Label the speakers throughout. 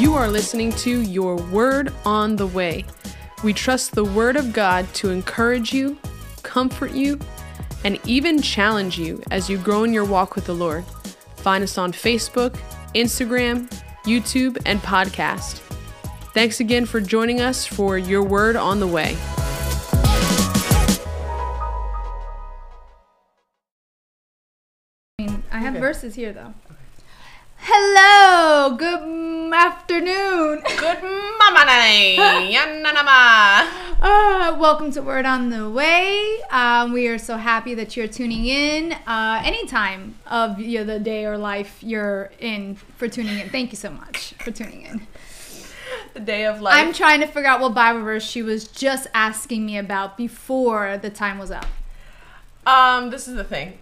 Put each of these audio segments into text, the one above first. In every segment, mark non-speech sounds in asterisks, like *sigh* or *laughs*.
Speaker 1: You are listening to Your Word on the Way. We trust the Word of God to encourage you, comfort you, and even challenge you as you grow in your walk with the Lord. Find us on Facebook, Instagram, YouTube, and podcast. Thanks again for joining us for Your Word on the Way.
Speaker 2: I have okay. verses here though. Hello, good afternoon.
Speaker 1: Good mama
Speaker 2: *laughs* uh, Welcome to Word on the Way. Um, we are so happy that you're tuning in. Uh, any time of you know, the day or life you're in for tuning in. Thank you so much for tuning in.
Speaker 1: The day of life.
Speaker 2: I'm trying to figure out what Bible verse she was just asking me about before the time was up.
Speaker 1: Um, this is the thing.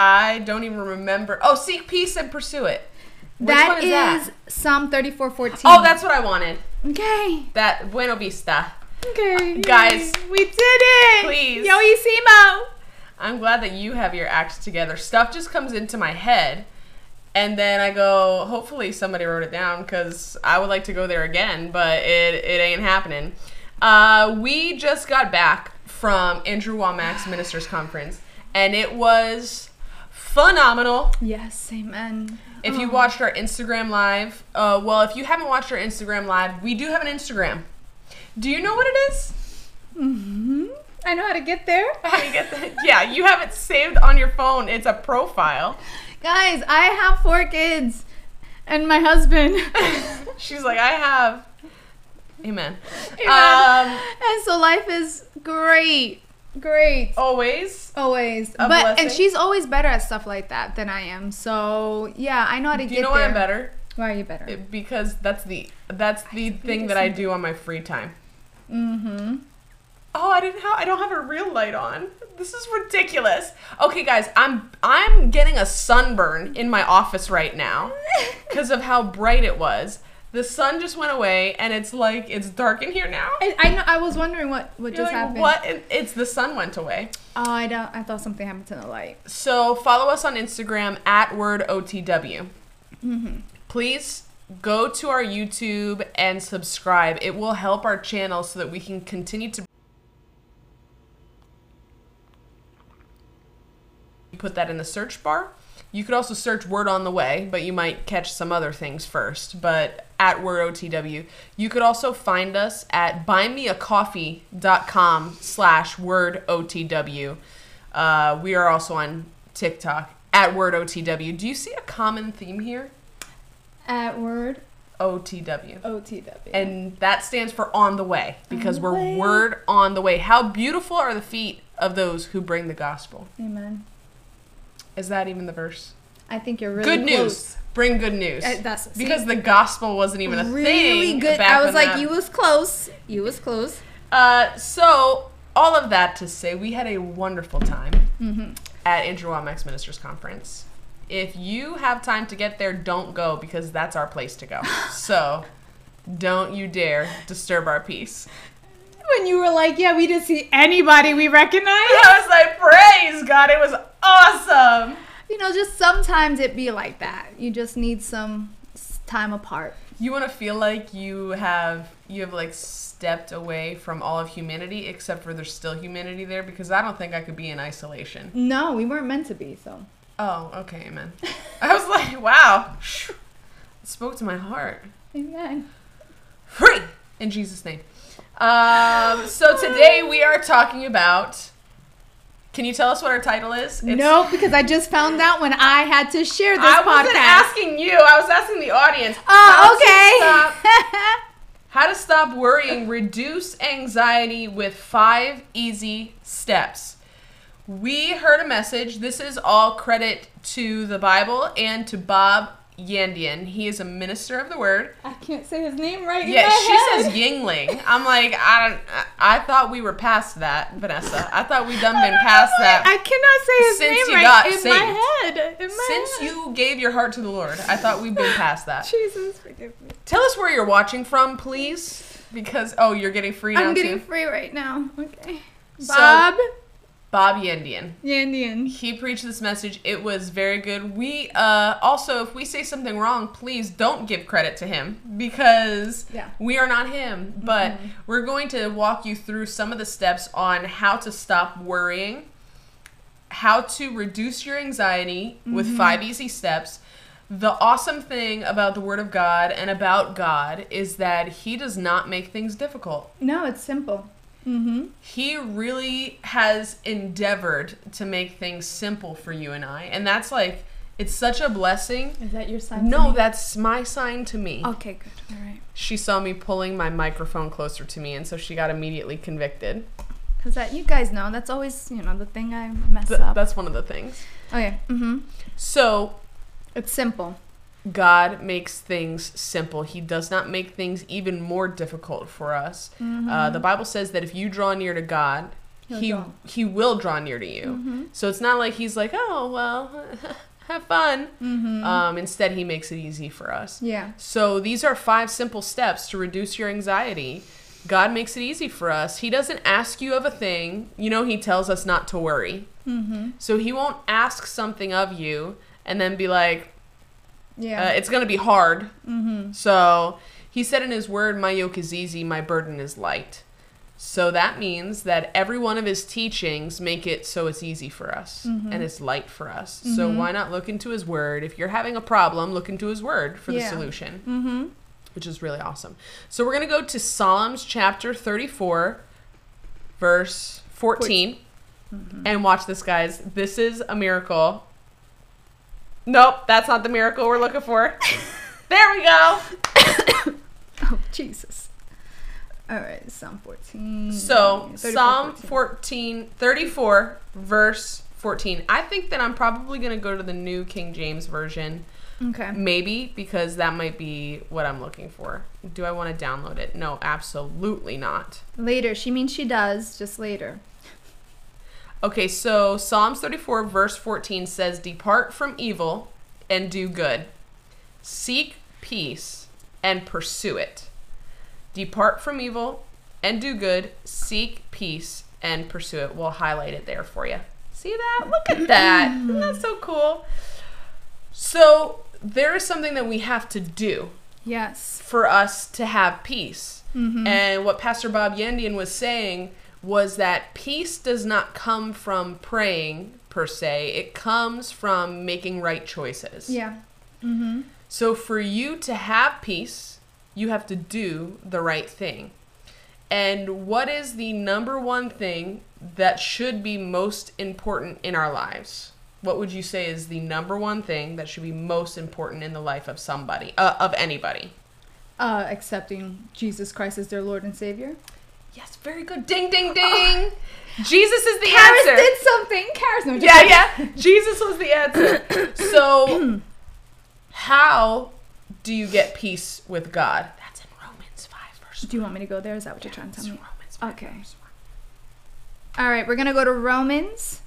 Speaker 1: I don't even remember. Oh, seek peace and pursue it.
Speaker 2: Which that is, is that? Psalm 34:14.
Speaker 1: Oh, that's what I wanted.
Speaker 2: Okay.
Speaker 1: That bueno vista. Okay. Uh, guys,
Speaker 2: we did it.
Speaker 1: Please.
Speaker 2: Yo, Isimo.
Speaker 1: I'm glad that you have your acts together. Stuff just comes into my head. And then I go, hopefully somebody wrote it down because I would like to go there again, but it, it ain't happening. Uh, we just got back from Andrew Wommack's Ministers Conference, and it was phenomenal.
Speaker 2: Yes, amen.
Speaker 1: If you oh. watched our Instagram live, uh, well, if you haven't watched our Instagram live, we do have an Instagram. Do you know what it is?
Speaker 2: Mm-hmm. I know how to get there.
Speaker 1: *laughs* How you get there? yeah, you have it saved on your phone. It's a profile.
Speaker 2: Guys, I have four kids and my husband.
Speaker 1: *laughs* She's like, I have. Amen. Amen. Um,
Speaker 2: and so life is great. Great.
Speaker 1: Always.
Speaker 2: Always. but blessing. and she's always better at stuff like that than I am. So yeah, I know how to do get. You know there.
Speaker 1: why I'm better?
Speaker 2: Why are you better? It,
Speaker 1: because that's the that's the thing that I do on my free time. Mm-hmm. Oh, I didn't have I don't have a real light on. This is ridiculous. Okay, guys, I'm I'm getting a sunburn in my office right now *laughs* because of how bright it was. The sun just went away, and it's like it's dark in here now.
Speaker 2: I, I know. I was wondering what what You're just like, happened.
Speaker 1: What? it's the sun went away.
Speaker 2: Oh, I don't. I thought something happened to the light.
Speaker 1: So follow us on Instagram at word otw. Mm-hmm. Please go to our YouTube and subscribe. It will help our channel so that we can continue to put that in the search bar you could also search Word on the Way, but you might catch some other things first. But at Word OTW, you could also find us at buymeacoffee.com slash Word OTW. Uh, we are also on TikTok at Word OTW. Do you see a common theme here?
Speaker 2: At Word
Speaker 1: OTW.
Speaker 2: OTW.
Speaker 1: And that stands for on the way because the we're way. word on the way. How beautiful are the feet of those who bring the gospel.
Speaker 2: Amen.
Speaker 1: Is that even the verse? I
Speaker 2: think you're really good
Speaker 1: close. news. Bring good news. Uh, that's because the gospel wasn't even a
Speaker 2: really
Speaker 1: thing. Really
Speaker 2: good. I was like, that. you was close. You was close.
Speaker 1: Uh, so all of that to say, we had a wonderful time mm-hmm. at Andrew Wommack's Ministers Conference. If you have time to get there, don't go because that's our place to go. *laughs* so don't you dare disturb our peace
Speaker 2: when you were like, "Yeah, we didn't see anybody we recognized." I
Speaker 1: was like, "Praise God!" It was awesome.
Speaker 2: You know, just sometimes it be like that. You just need some time apart.
Speaker 1: You want to feel like you have you have like stepped away from all of humanity except for there's still humanity there because I don't think I could be in isolation.
Speaker 2: No, we weren't meant to be, so.
Speaker 1: Oh, okay, amen. *laughs* I was like, wow. It spoke to my heart.
Speaker 2: Amen.
Speaker 1: Free in Jesus name. Um, so today we are talking about can you tell us what our title is?
Speaker 2: no, because I just found out when I had to share this I podcast. I wasn't
Speaker 1: asking you. I was asking the audience.
Speaker 2: Oh, okay.
Speaker 1: stop, *laughs* how to stop worrying, reduce anxiety with five easy steps. We heard a message. This is all credit to the Bible and to Bob Yandian. He is a minister of the word.
Speaker 2: I can't say his name right. Yeah,
Speaker 1: she head. says Yingling. I'm like, I don't. I, thought we were past that, Vanessa. I thought we done *laughs* been past that.
Speaker 2: I cannot say his since name you right got in saved.
Speaker 1: my
Speaker 2: head.
Speaker 1: In my since head. you gave your heart to the Lord, I thought we'd been past that.
Speaker 2: Jesus, forgive me.
Speaker 1: Tell us where you're watching from, please, because oh, you're getting
Speaker 2: free.
Speaker 1: I'm
Speaker 2: getting
Speaker 1: too.
Speaker 2: free right now. Okay.
Speaker 1: Bob. So, Bob Indian.
Speaker 2: Yandian.
Speaker 1: He preached this message. It was very good. We uh, also, if we say something wrong, please don't give credit to him because yeah. we are not him. But mm-hmm. we're going to walk you through some of the steps on how to stop worrying, how to reduce your anxiety mm-hmm. with five easy steps. The awesome thing about the Word of God and about God is that He does not make things difficult.
Speaker 2: No, it's simple.
Speaker 1: Mm-hmm. He really has endeavored to make things simple for you and I, and that's like it's such a blessing.
Speaker 2: Is that your sign?
Speaker 1: No, that's my sign to me.
Speaker 2: Okay, good. All right.
Speaker 1: She saw me pulling my microphone closer to me, and so she got immediately convicted.
Speaker 2: Cause that you guys know that's always you know the thing I mess Th- up.
Speaker 1: That's one of the things.
Speaker 2: Okay. Mm-hmm.
Speaker 1: So
Speaker 2: it's simple.
Speaker 1: God makes things simple. He does not make things even more difficult for us. Uh, mm-hmm. Uh, the Bible says that if you draw near to God, He'll he draw. he will draw near to you. Mm-hmm. So it's not like He's like, oh well, *laughs* have fun. Mm-hmm. Um, instead, He makes it easy for us.
Speaker 2: Yeah.
Speaker 1: So these are five simple steps to reduce your anxiety. God makes it easy for us. He doesn't ask you of a thing. You know, He tells us not to worry. Mm-hmm. So He won't ask something of you and then be like,
Speaker 2: yeah. Uh,
Speaker 1: it's going to be hard. Mm-hmm. So he said in his word, My yoke is easy, my burden is light. So that means that every one of his teachings make it so it's easy for us mm-hmm. and it's light for us. Mm-hmm. So why not look into his word? If you're having a problem, look into his word for yeah. the solution. Mm-hmm. Which is really awesome. So we're going to go to Psalms chapter 34 verse 14 mm-hmm. and watch this guys. This is a miracle Nope, that's not the miracle we're looking for. there we go.
Speaker 2: *coughs* oh, Jesus. All right, Psalm 14.
Speaker 1: So, 34, Psalm 14, 34, verse 14. I think that I'm probably going to go to the New King James Version.
Speaker 2: Okay.
Speaker 1: Maybe because that might be what I'm looking for. Do I want to download it? No, absolutely not.
Speaker 2: Later. She means she does, just later.
Speaker 1: Okay, so Psalms 34, verse 14 says, Depart from evil and do good, seek peace and pursue it. Depart from evil and do good, seek peace and pursue it. We'll highlight it there for you. See that? Look at that. Isn't that so cool? So, there is something that we have to do.
Speaker 2: Yes.
Speaker 1: For us to have peace. Mm-hmm. And what Pastor Bob Yandian was saying was that peace does not come from praying per se, it comes from making right choices.
Speaker 2: Yeah. Mm-hmm.
Speaker 1: So for you to have peace, you have to do the right thing. And what is the number one thing that should be most important in our lives? What would you say is the number one thing that should be most important in the life of somebody, uh, of anybody?
Speaker 2: Uh, accepting Jesus Christ as their Lord and Savior.
Speaker 1: Yes, very good. Ding, ding, ding. Oh. *laughs* Jesus is the Karis answer.
Speaker 2: did something. Karis, no,
Speaker 1: yeah, yeah. Jesus was the answer. *coughs* so, how do you get peace with God?
Speaker 2: That's in Romans five verse. Do you want me to go there? Is that what yeah, you're trying to tell me? Romans 5, okay. All right, we're gonna go to Romans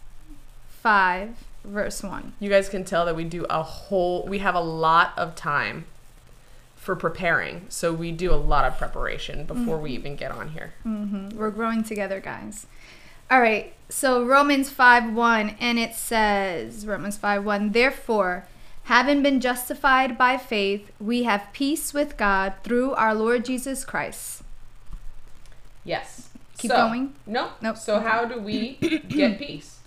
Speaker 2: five verse one.
Speaker 1: You guys can tell that we do a whole. We have a lot of time for preparing. So we do a lot of preparation before mm-hmm. we even get on here.
Speaker 2: Mm-hmm. We're growing together, guys. All right. So Romans 5 1, and it says, Romans 5 1, therefore, having been justified by faith, we have peace with God through our Lord Jesus Christ.
Speaker 1: Yes.
Speaker 2: Keep
Speaker 1: so,
Speaker 2: going.
Speaker 1: No. Nope. So how do we *coughs* get peace?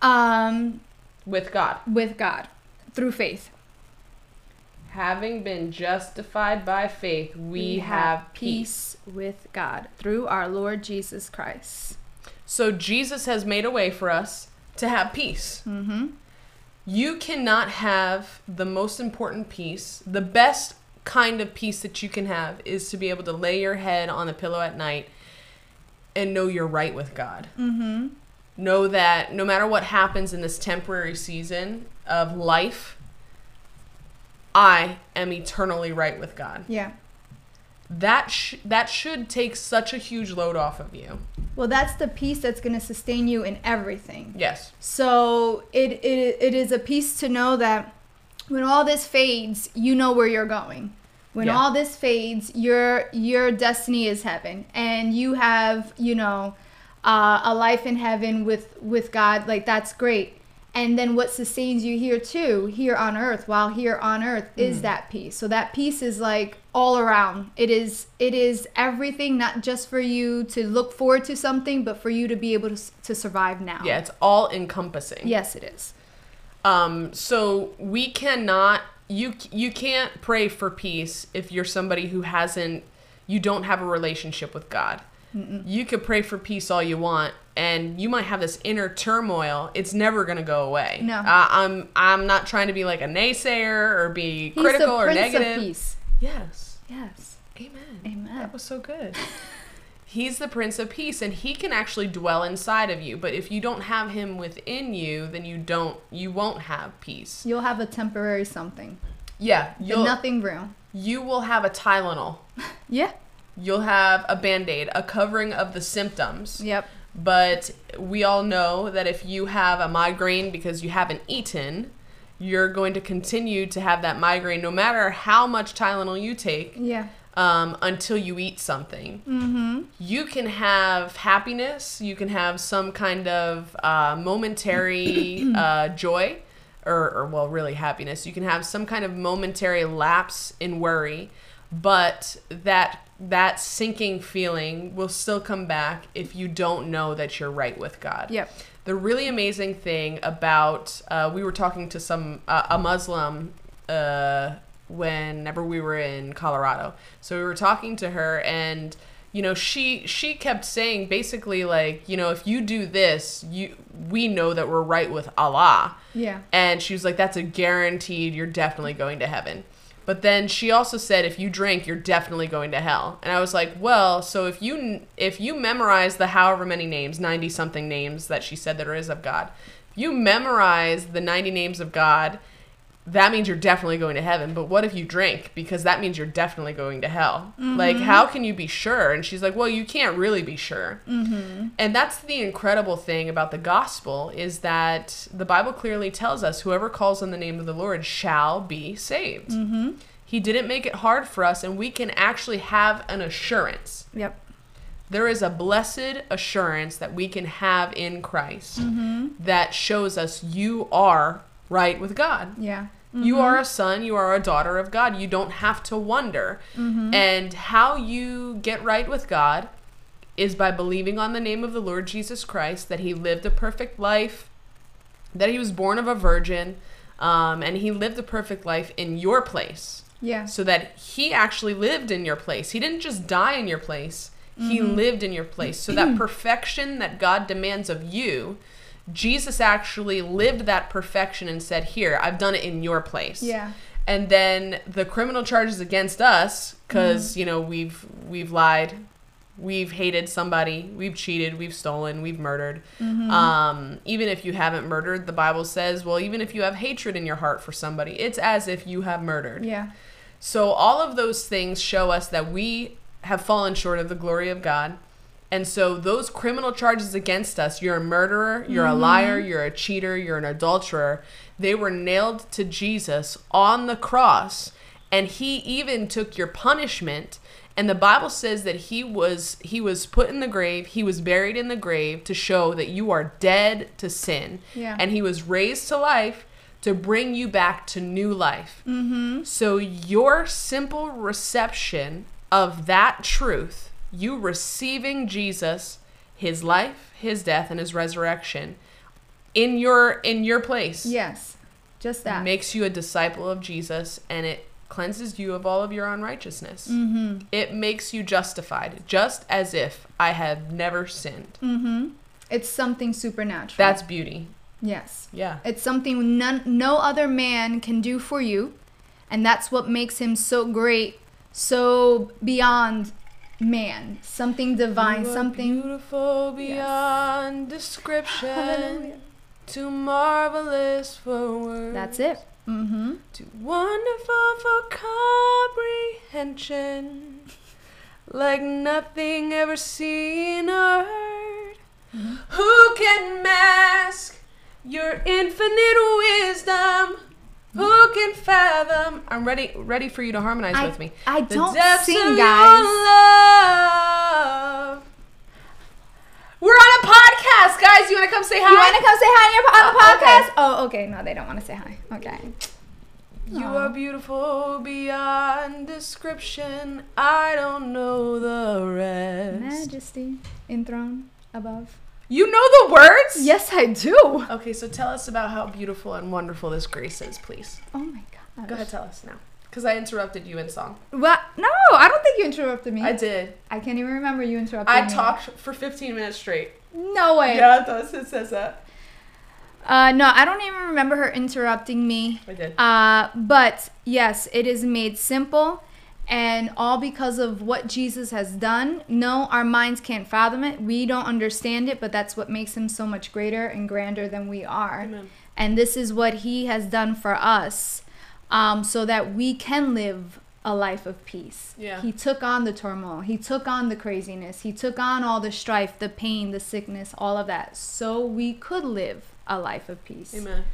Speaker 2: Um
Speaker 1: with God.
Speaker 2: With God through faith
Speaker 1: having been justified by faith, we, we have, have peace,
Speaker 2: with God through our Lord Jesus Christ.
Speaker 1: So Jesus has made a way for us to have peace. Mm-hmm. You cannot have the most important peace, the best kind of peace that you can have is to be able to lay your head on the pillow at night and know you're right with God. Mm-hmm. Know that no matter what happens in this temporary season of life, I am eternally right with God.
Speaker 2: Yeah.
Speaker 1: That sh- that should take such a huge load off of you.
Speaker 2: Well, that's the piece that's going to sustain you in everything.
Speaker 1: Yes.
Speaker 2: So it, it it is a piece to know that when all this fades, you know where you're going. When yeah. all this fades, your your destiny is heaven, and you have you know uh, a life in heaven with with God. Like that's great and then what sustains you here too, here on earth, while here on earth mm. is that peace. So that peace is like all around. It is it is everything not just for you to look forward to something, but for you to be able to to survive now.
Speaker 1: Yeah, it's all encompassing.
Speaker 2: Yes, it is.
Speaker 1: Um so we cannot you you can't pray for peace if you're somebody who hasn't you don't have a relationship with God. Mm-mm. You could pray for peace all you want, and you might have this inner turmoil. It's never gonna go away.
Speaker 2: No, uh,
Speaker 1: I'm I'm not trying to be like a naysayer or be He's critical or negative. Yes.
Speaker 2: Yes.
Speaker 1: Amen. Amen. That was so good. *laughs* He's the Prince of Peace, and He can actually dwell inside of you. But if you don't have Him within you, then you don't you won't have peace.
Speaker 2: You'll have a temporary something.
Speaker 1: Yeah,
Speaker 2: you'll nothing real.
Speaker 1: You will have a Tylenol.
Speaker 2: *laughs* yeah
Speaker 1: you'll have a band aid, a covering of the symptoms.
Speaker 2: Yep.
Speaker 1: But we all know that if you have a migraine because you haven't eaten, you're going to continue to have that migraine no matter how much Tylenol you take.
Speaker 2: Yeah.
Speaker 1: Um, until you eat something. Mm-hmm. You can have happiness, you can have some kind of uh, momentary *clears throat* uh, joy, or, or, well, really happiness. You can have some kind of momentary lapse in worry, but that that sinking feeling will still come back if you don't know that you're right with God.
Speaker 2: Yep.
Speaker 1: The really amazing thing about uh, we were talking to some uh, a Muslim uh, whenever we were in Colorado, so we were talking to her and you know she she kept saying basically like you know if you do this you we know that we're right with Allah.
Speaker 2: Yeah.
Speaker 1: And she was like that's a guaranteed you're definitely going to heaven. But then she also said, if you drink, you're definitely going to hell. And I was like, well, so if you if you memorize the however many names, ninety something names that she said there is of God, you memorize the ninety names of God that means you're definitely going to heaven. But what if you drink? Because that means you're definitely going to hell. Mm-hmm. Like, how can you be sure? And she's like, well, you can't really be sure. Mm-hmm. And that's the incredible thing about the gospel is that the Bible clearly tells us whoever calls on the name of the Lord shall be saved. Mm-hmm. He didn't make it hard for us, and we can actually have an assurance.
Speaker 2: Yep
Speaker 1: there is a blessed assurance that we can have in Christ mm-hmm. that shows us you are right with God.
Speaker 2: Yeah.
Speaker 1: Mm-hmm. You are a mm-hmm. son, you are a daughter of God. You don't have to wonder. Mm-hmm. And how you get right with God is by believing on the name of the Lord Jesus Christ, that he lived a perfect life, that he was born of a virgin, um, and he lived a perfect life in your place. Yeah. So that he actually lived in your place. He didn't just die in your place, mm-hmm. he lived in your place. So that *clears throat* perfection that God demands of you Jesus actually lived that perfection and said, Here, I've done it in your place.
Speaker 2: Yeah.
Speaker 1: And then the criminal charges against us, because, mm-hmm. you know, we've we've lied, we've hated somebody, we've cheated, we've stolen, we've murdered. Mm-hmm. Um, even if you haven't murdered, the Bible says, well, even if you have hatred in your heart for somebody, it's as if you have murdered.
Speaker 2: Yeah.
Speaker 1: So all of those things show us that we have fallen short of the glory of God. And so those criminal charges against us, you're a murderer, you're mm-hmm. a liar, you're a cheater, you're an adulterer, they were nailed to Jesus on the cross and he even took your punishment and the Bible says that he was he was put in the grave, he was buried in the grave to show that you are dead to sin.
Speaker 2: Yeah.
Speaker 1: And he was raised to life to bring you back to new life. Mm-hmm. So your simple reception of that truth you receiving Jesus, his life, his death, and his resurrection in your in your place.
Speaker 2: Yes. Just that.
Speaker 1: Makes you a disciple of Jesus and it cleanses you of all of your unrighteousness. Mm-hmm. It makes you justified, just as if I have never sinned.
Speaker 2: Mm-hmm. It's something supernatural.
Speaker 1: That's beauty.
Speaker 2: Yes.
Speaker 1: Yeah.
Speaker 2: It's something none, no other man can do for you. And that's what makes him so great, so beyond man, something divine, something
Speaker 1: beautiful beyond yes. description. Hallelujah. Too marvelous for words.
Speaker 2: That's it.
Speaker 1: Mm-hmm. Too wonderful for comprehension. Like nothing ever seen or heard. Mm-hmm. Who can mask your infinite wisdom? Who can fathom? I'm ready, ready for you to harmonize
Speaker 2: I,
Speaker 1: with me.
Speaker 2: I the don't sing, guys.
Speaker 1: We're on a podcast, guys. You want to come say hi?
Speaker 2: You want to come say hi on, your, on the uh, podcast? Okay. Oh, okay. No, they don't want to say hi. Okay.
Speaker 1: You Aww. are beautiful beyond description. I don't know the rest.
Speaker 2: Majesty, enthroned above.
Speaker 1: You know the words?
Speaker 2: Yes, I do.
Speaker 1: Okay, so tell us about how beautiful and wonderful this grace is, please.
Speaker 2: Oh my god.
Speaker 1: Go ahead, tell us now. Because I interrupted you in song. Well,
Speaker 2: no, I don't think you interrupted me.
Speaker 1: I did.
Speaker 2: I can't even remember you me. I me.
Speaker 1: talked for 15 minutes straight.
Speaker 2: No way.
Speaker 1: Yeah, that's, it says that.
Speaker 2: Uh, no, I don't even remember her interrupting me.
Speaker 1: I did.
Speaker 2: Uh, but yes, it is made simple and all because of what Jesus has done. No, our minds can't fathom it. We don't understand it, but that's what makes him so much greater and grander than we are. Amen. And this is what he has done for us um, so that we can live a life of peace. Yeah. He took on the turmoil, he took on the craziness, he took on all the strife, the pain, the sickness, all of that, so we could live a life of peace.
Speaker 1: Amen.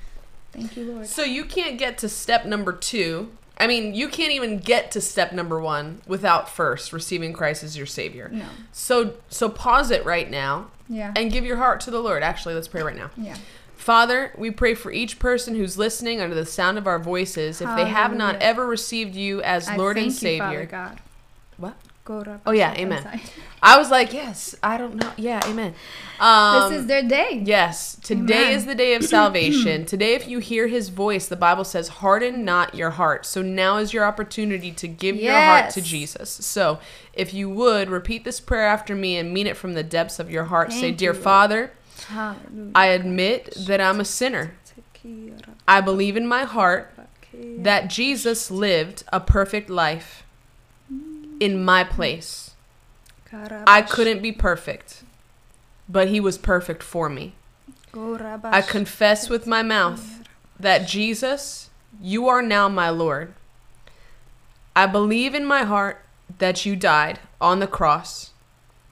Speaker 2: Thank you, Lord.
Speaker 1: So you can't get to step number two I mean, you can't even get to step number one without first receiving Christ as your Savior.
Speaker 2: No.
Speaker 1: So, so pause it right now.
Speaker 2: Yeah.
Speaker 1: And give your heart to the Lord. Actually, let's pray right now.
Speaker 2: Yeah.
Speaker 1: Father, we pray for each person who's listening under the sound of our voices, if Hallelujah. they have not ever received you as I Lord and Savior.
Speaker 2: You, Father
Speaker 1: God. What? go Oh yeah, amen. I was like, yes, I don't know. Yeah, amen.
Speaker 2: Um, this is their day.
Speaker 1: Yes, today amen. is the day of *clears throat* salvation. today, if you hear His voice, the Bible says, "Harden not your heart." So now is your opportunity to give yes. your heart to Jesus. So, if you would repeat this prayer after me and mean it from the depths of your heart, Thank say, "Dear Father, Hallelujah. I admit that I'm a sinner. I believe in my heart." That Jesus lived a perfect life in my place. I couldn't be perfect, but he was perfect for me. I confess with my mouth that Jesus, you are now my Lord. I believe in my heart that you died on the cross,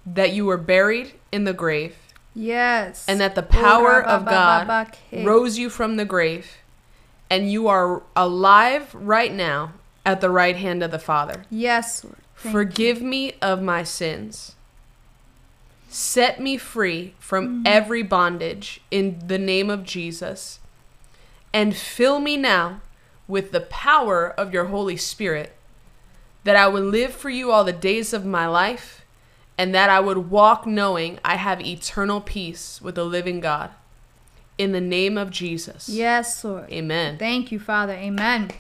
Speaker 1: that you were buried in the grave.
Speaker 2: Yes.
Speaker 1: And that the power of God rose you from the grave, and you are alive right now at the right hand of the Father.
Speaker 2: Yes, Lord.
Speaker 1: Thank Forgive you. me of my sins. Set me free from mm-hmm. every bondage in the name of Jesus. And fill me now with the power of your Holy Spirit, that I would live for you all the days of my life, and that I would walk knowing I have eternal peace with the living God. In the name of Jesus.
Speaker 2: Yes, Lord.
Speaker 1: Amen.
Speaker 2: Thank you, Father. Amen.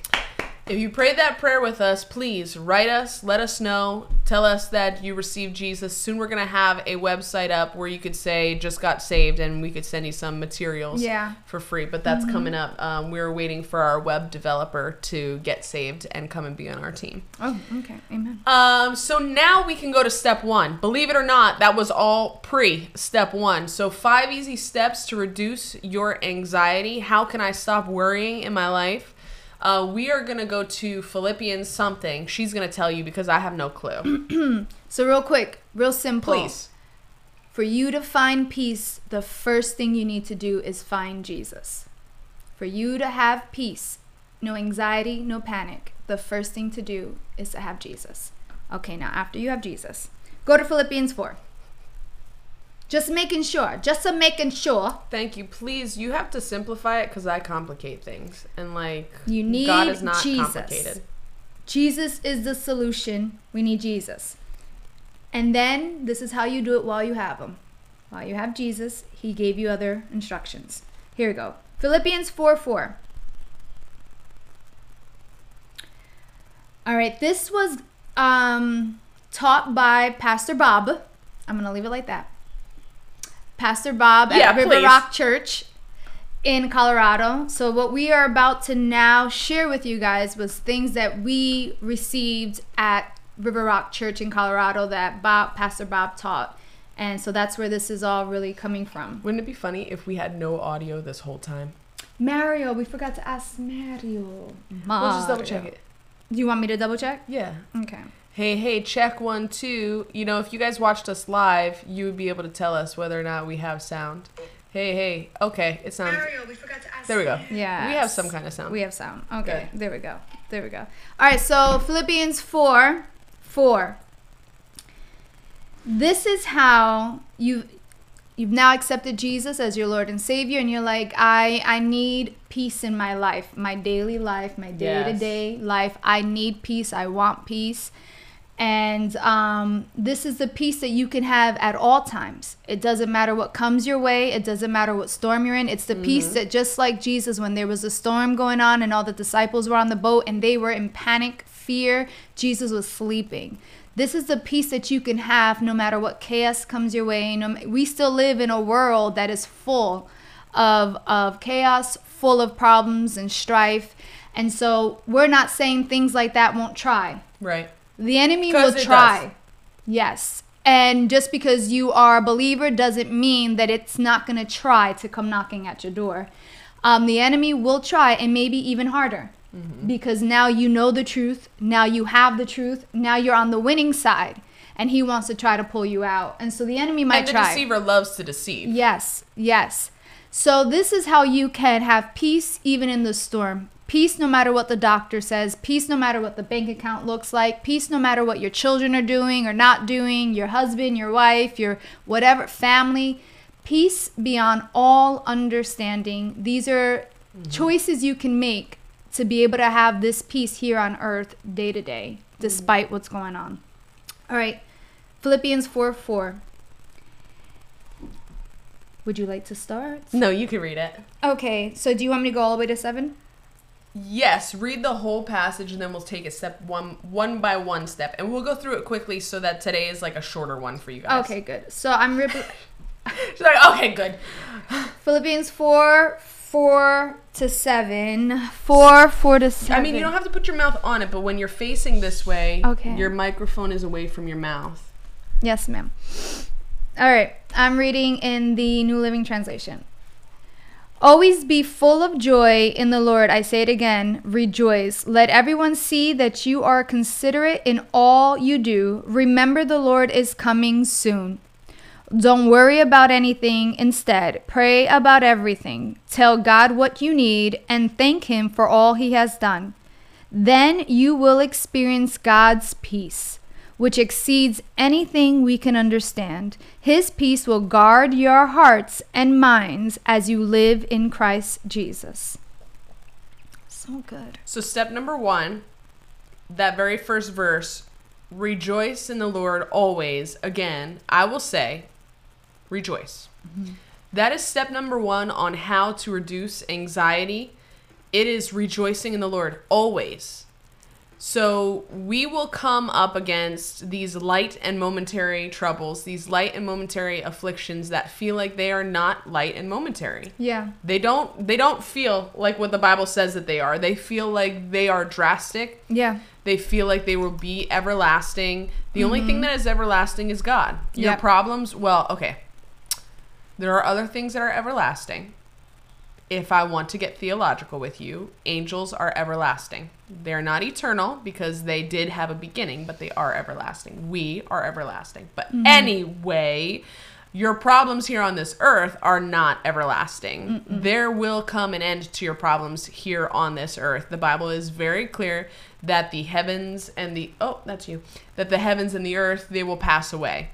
Speaker 1: If you prayed that prayer with us, please write us, let us know, tell us that you received Jesus. Soon we're going to have a website up where you could say, just got saved, and we could send you some materials yeah. for free. But that's mm-hmm. coming up. Um, we're waiting for our web developer to get saved and come and be on our team.
Speaker 2: Oh, okay. Amen. Um,
Speaker 1: so now we can go to step one. Believe it or not, that was all pre step one. So, five easy steps to reduce your anxiety. How can I stop worrying in my life? Uh, we are going to go to Philippians something. She's going to tell you because I have no clue.
Speaker 2: *clears throat* so, real quick, real simple.
Speaker 1: Please.
Speaker 2: For you to find peace, the first thing you need to do is find Jesus. For you to have peace, no anxiety, no panic, the first thing to do is to have Jesus. Okay, now after you have Jesus, go to Philippians 4. Just making sure. Just a making sure.
Speaker 1: Thank you. Please, you have to simplify it because I complicate things, and like
Speaker 2: you need God is not Jesus. complicated. Jesus is the solution. We need Jesus. And then this is how you do it while you have him. While you have Jesus, he gave you other instructions. Here we go. Philippians 4 4. All right, this was um, taught by Pastor Bob. I'm going to leave it like that. Pastor Bob at yeah, River please. Rock Church in Colorado. So, what we are about to now share with you guys was things that we received at River Rock Church in Colorado that Bob, Pastor Bob taught. And so that's where this is all really coming from.
Speaker 1: Wouldn't it be funny if we had no audio this whole time?
Speaker 2: Mario, we forgot to ask Mario. Mario.
Speaker 1: We'll just double check it.
Speaker 2: Do you want me to double check?
Speaker 1: Yeah.
Speaker 2: Okay
Speaker 1: hey, hey, check one, two. You know, if you guys watched us live, you would be able to tell us whether or not we have sound. Hey, hey, okay, it sounds.
Speaker 2: Ariel, we forgot to ask.
Speaker 1: There we go.
Speaker 2: Yeah. We
Speaker 1: have some kind of sound.
Speaker 2: We have sound. Okay, Good. there we go. There we go. All right, so Philippians 4 4. This is how you you've now accepted Jesus as your Lord and Savior, and you're like, I, I need peace in my life, my daily life, my day to day life. I need peace. I want peace. And um, this is the peace that you can have at all times. It doesn't matter what comes your way, it doesn't matter what storm you're in. It's the mm-hmm. peace that, just like Jesus, when there was a storm going on and all the disciples were on the boat and they were in panic, fear, Jesus was sleeping. This is the peace that you can have no matter what chaos comes your way. No, we still live in a world that is full of, of chaos, full of problems and strife. And so we're not saying things like that won't try.
Speaker 1: Right
Speaker 2: the enemy will try. Does. Yes. And just because you are a believer doesn't mean that it's not going to try to come knocking at your door. Um, the enemy will try and maybe even harder mm-hmm. because now you know the truth. Now you have the truth. Now you're on the winning side and he wants to try to pull you out. And so the enemy might and
Speaker 1: the
Speaker 2: try.
Speaker 1: deceiver loves to deceive.
Speaker 2: Yes, yes. So this is how you can have peace even in the storm. Peace no matter what the doctor says, peace no matter what the bank account looks like, peace no matter what your children are doing or not doing, your husband, your wife, your whatever family. Peace beyond all understanding. These are mm-hmm. choices you can make to be able to have this peace here on earth day to day, despite mm-hmm. what's going on. All right, Philippians 4 4. Would you like to start?
Speaker 1: No, you can read it.
Speaker 2: Okay, so do you want me to go all the way to 7?
Speaker 1: Yes, read the whole passage and then we'll take a step one one by one step and we'll go through it quickly so that today is like a shorter one for you guys.
Speaker 2: Okay, good. So I'm rip- *laughs* *laughs* She's
Speaker 1: like, okay, good.
Speaker 2: Philippians four four to seven. Four four to seven. I
Speaker 1: mean you don't have to put your mouth on it, but when you're facing this way, okay. your microphone is away from your mouth.
Speaker 2: Yes, ma'am. All right. I'm reading in the New Living Translation. Always be full of joy in the Lord. I say it again rejoice. Let everyone see that you are considerate in all you do. Remember, the Lord is coming soon. Don't worry about anything. Instead, pray about everything. Tell God what you need and thank Him for all He has done. Then you will experience God's peace which exceeds anything we can understand. His peace will guard your hearts and minds as you live in Christ Jesus. So good.
Speaker 1: So, step number one, that very first verse, rejoice in the Lord always. Again, I will say, rejoice. Mm-hmm. That is step number one on how to reduce anxiety. It is rejoicing in the Lord always. So we will come up against these light and momentary troubles, these light and momentary afflictions that feel like they are not light and momentary.
Speaker 2: Yeah.
Speaker 1: They don't they don't feel like what the Bible says that they are. They feel like they are drastic.
Speaker 2: Yeah.
Speaker 1: They feel like they will be everlasting. The mm-hmm. only thing mm-hmm. that is everlasting is God. Your problems, well, okay. There are other things that are everlasting. If I want to get theological with you, angels are everlasting. They're not eternal because they did have a beginning, but they are everlasting. We are everlasting. But mm-hmm. anyway, your problems here on this earth are not everlasting. Mm-mm. There will come an end to your problems here on this earth. The Bible is very clear that the heavens and the oh, that's you. That the heavens and the earth they will pass away.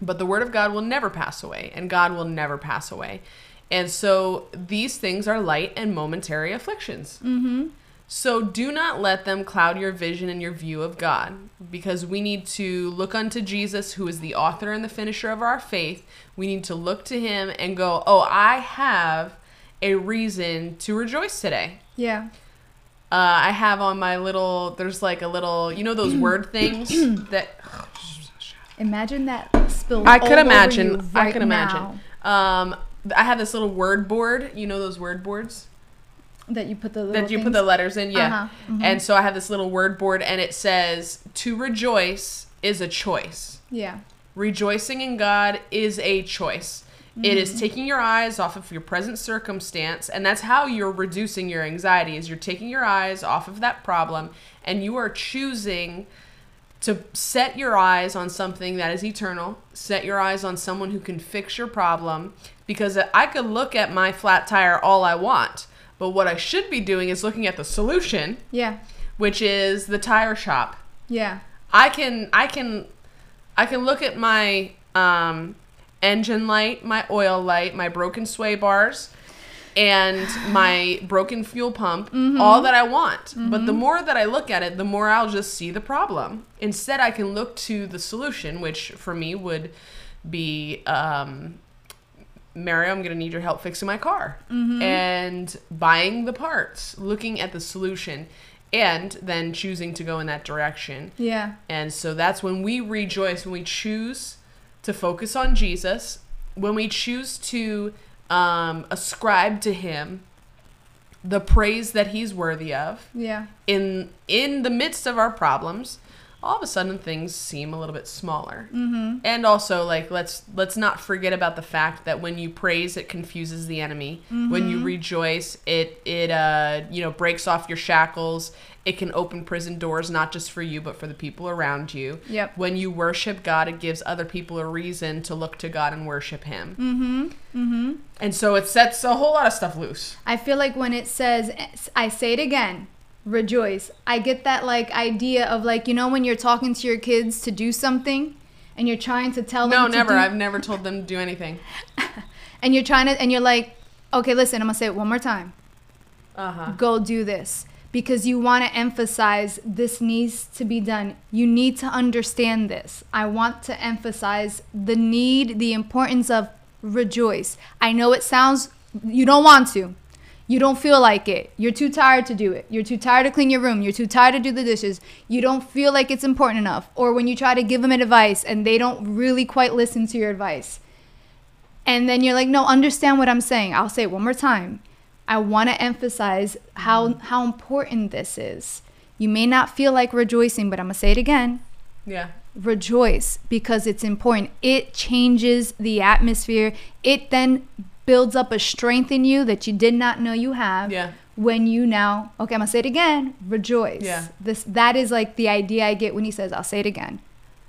Speaker 1: But the word of God will never pass away, and God will never pass away. And so these things are light and momentary afflictions. hmm so do not let them cloud your vision and your view of God, because we need to look unto Jesus, who is the author and the finisher of our faith. We need to look to him and go, Oh, I have a reason to rejoice today.
Speaker 2: Yeah.
Speaker 1: Uh, I have on my little, there's like a little, you know, those word *clears throat* things that.
Speaker 2: imagine that spilled. I could imagine.
Speaker 1: Right I
Speaker 2: could imagine. Um,
Speaker 1: I have this little word board. You know those word boards?
Speaker 2: that you put the that
Speaker 1: you things? put the letters in, yeah. Uh-huh. Mm-hmm. And so I have this little word board, and it says to rejoice is a choice.
Speaker 2: Yeah.
Speaker 1: Rejoicing in God is a choice. Mm-hmm. It is mm-hmm. taking your eyes off of your present circumstance, and that's how you're reducing your anxiety. Is you're taking your eyes off of that problem, and you are choosing to set your eyes on something that is eternal. Set your eyes on someone who can fix your problem, because I could look at my flat tire all I want but what I should be doing is looking at the solution.
Speaker 2: Yeah.
Speaker 1: Which is the tire shop.
Speaker 2: Yeah.
Speaker 1: I can I can I can look at my um, engine light, my oil light, my broken sway bars, and *laughs* my broken fuel pump mm-hmm. all that I want. Mm-hmm. But the mm-hmm. more that I look at it, the more I'll just see the problem. Instead, I can look to the solution, which for me would be um, Mario, I'm going to need your help fixing my car mm-hmm. and buying the parts, looking at the solution, and then choosing to go in that direction.
Speaker 2: Yeah.
Speaker 1: And so that's when we rejoice, when we choose to focus on Jesus, when we choose to um, ascribe to Him the praise that He's worthy of.
Speaker 2: Yeah.
Speaker 1: In in the midst of our problems, all of a sudden things seem a little bit smaller. Mm-hmm. And also, like let's let's not forget about the fact that when you praise, it confuses the enemy. Mm-hmm. When you mm-hmm. rejoice, it it uh you know breaks off your shackles. It can open prison doors not just for you but for the people around you.
Speaker 2: Yep.
Speaker 1: When you worship God, it gives other people a reason to look to God and worship Him. Mm-hmm. Mm-hmm. And so it sets a whole lot of stuff loose.
Speaker 2: I feel like when it says, "I say it again." rejoice. I get that like idea of like you know when you're talking to your kids to do something and you're trying to tell
Speaker 1: them
Speaker 2: No,
Speaker 1: never. Do- I've never told them to do anything.
Speaker 2: *laughs* and you're trying to and you're like, "Okay, listen, I'm going to say it one more time." Uh-huh. Go do this because you want to emphasize this needs to be done. You need to understand this. I want to emphasize the need, the importance of rejoice. I know it sounds you don't want to. You don't feel like it. You're too tired to do it. You're too tired to clean your room. You're too tired to do the dishes. You don't feel like it's important enough. Or when you try to give them advice and they don't really quite listen to your advice. And then you're like, no, understand what I'm saying. I'll say it one more time. I want to emphasize how how important this is. You may not feel like rejoicing, but I'm gonna say it again.
Speaker 1: Yeah.
Speaker 2: Rejoice because it's important. It changes the atmosphere. It then builds up a strength in you that you did not know you have.
Speaker 1: Yeah.
Speaker 2: When you now, okay, I'm gonna say it again. Rejoice.
Speaker 1: Yeah.
Speaker 2: This that is like the idea I get when he says, "I'll say it again."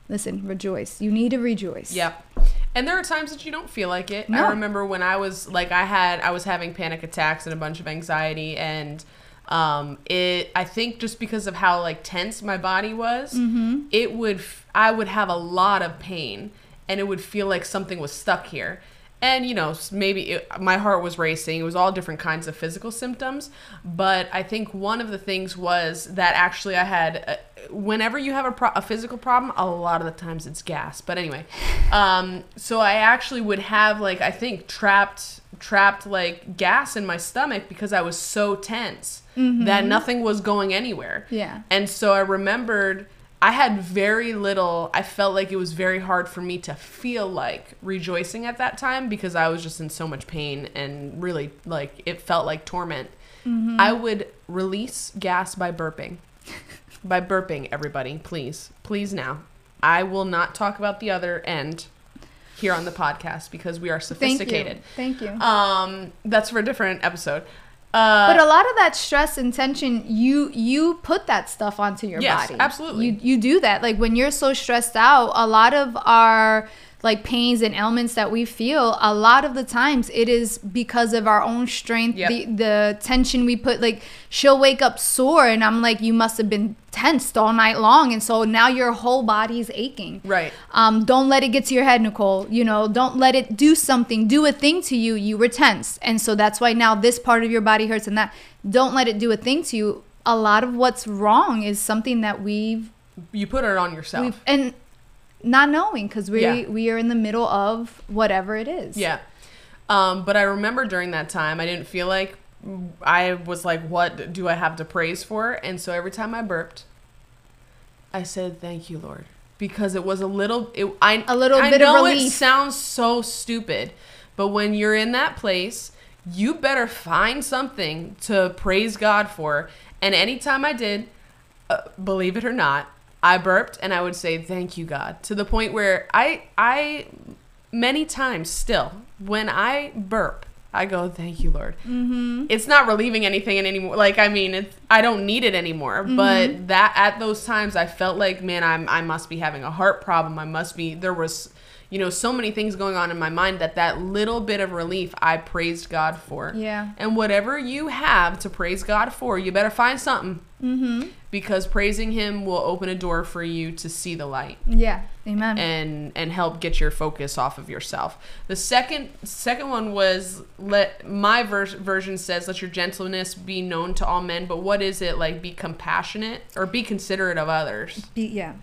Speaker 2: Listen, rejoice. You need to rejoice.
Speaker 1: Yep. And there are times that you don't feel like it.
Speaker 2: No.
Speaker 1: I remember when I was like I had I was having panic attacks and a bunch of anxiety and um it I think just because of how like tense my body was, mm-hmm. it would I would have a lot of pain and it would feel like something was stuck here and you know maybe it, my heart was racing it was all different kinds of physical symptoms but i think one of the things was that actually i had uh, whenever you have a, pro- a, physical problem a lot of the times it's gas but anyway *laughs* um, so i actually would have like i think trapped trapped like gas in my stomach because i was so tense mm-hmm. that nothing was going anywhere
Speaker 2: yeah
Speaker 1: and so i remembered I had very little, I felt like it was very hard for me to feel like rejoicing at that time because I was just in so much pain and really like it felt like torment. Mm-hmm. I would release gas by burping. *laughs* by burping, everybody, please. Please now. I will not talk about the other end here on the podcast because we are sophisticated.
Speaker 2: Thank you. Thank you.
Speaker 1: Um, that's for a different episode.
Speaker 2: Uh, but a lot of that stress and tension, you you put that stuff onto your yes, body.
Speaker 1: Absolutely,
Speaker 2: you you do that. Like when you're so stressed out, a lot of our like pains and ailments that we feel, a lot of the times it is because of our own strength, yep. the, the tension we put. Like she'll wake up sore, and I'm like, you must have been tensed all night long, and so now your whole body's aching.
Speaker 1: Right.
Speaker 2: Um, don't let it get to your head, Nicole. You know, don't let it do something, do a thing to you. You were tense, and so that's why now this part of your body hurts and that. Don't let it do a thing to you. A lot of what's wrong is something that we've you
Speaker 1: put it on yourself. We've,
Speaker 2: and not knowing because we yeah. we are in the middle of whatever it is.
Speaker 1: Yeah. Um, but I remember during that time, I didn't feel like I was like, what do I have to praise for? And so every time I burped, I said, "Thank you, Lord," because it was a little. It, I
Speaker 2: a little
Speaker 1: I
Speaker 2: bit know of relief. It
Speaker 1: sounds so stupid, but when you're in that place, you better find something to praise God for. And anytime I did, uh, believe it or not, I burped and I would say thank you God to the point where I I many times still when I burp I go thank you Lord. Mm-hmm. It's not relieving anything anymore. Like I mean, it's, I don't need it anymore. Mm-hmm. But that at those times I felt like man, I'm I must be having a heart problem. I must be there was you know so many things going on in my mind that that little bit of relief i praised god for
Speaker 2: yeah
Speaker 1: and whatever you have to praise god for you better find something mm-hmm because praising him will open a door for you to see the light.
Speaker 2: Yeah. Amen.
Speaker 1: And and help get your focus off of yourself. The second second one was let my vers- version says let your gentleness be known to all men, but what is it like be compassionate or be considerate of others? Be,
Speaker 2: yeah.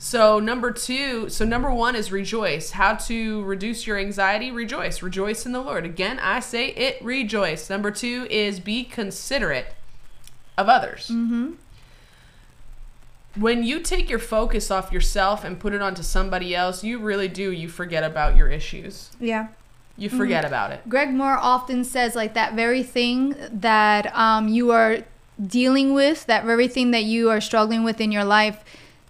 Speaker 1: So number 2, so number 1 is rejoice. How to reduce your anxiety? Rejoice. Rejoice in the Lord. Again, I say it rejoice. Number 2 is be considerate of others. Mhm when you take your focus off yourself and put it onto somebody else, you really do. You forget about your issues.
Speaker 2: Yeah.
Speaker 1: You mm-hmm. forget mm-hmm. about it.
Speaker 2: Greg Mohr often says like that very thing that um, you are dealing with, that very thing that you are struggling with in your life.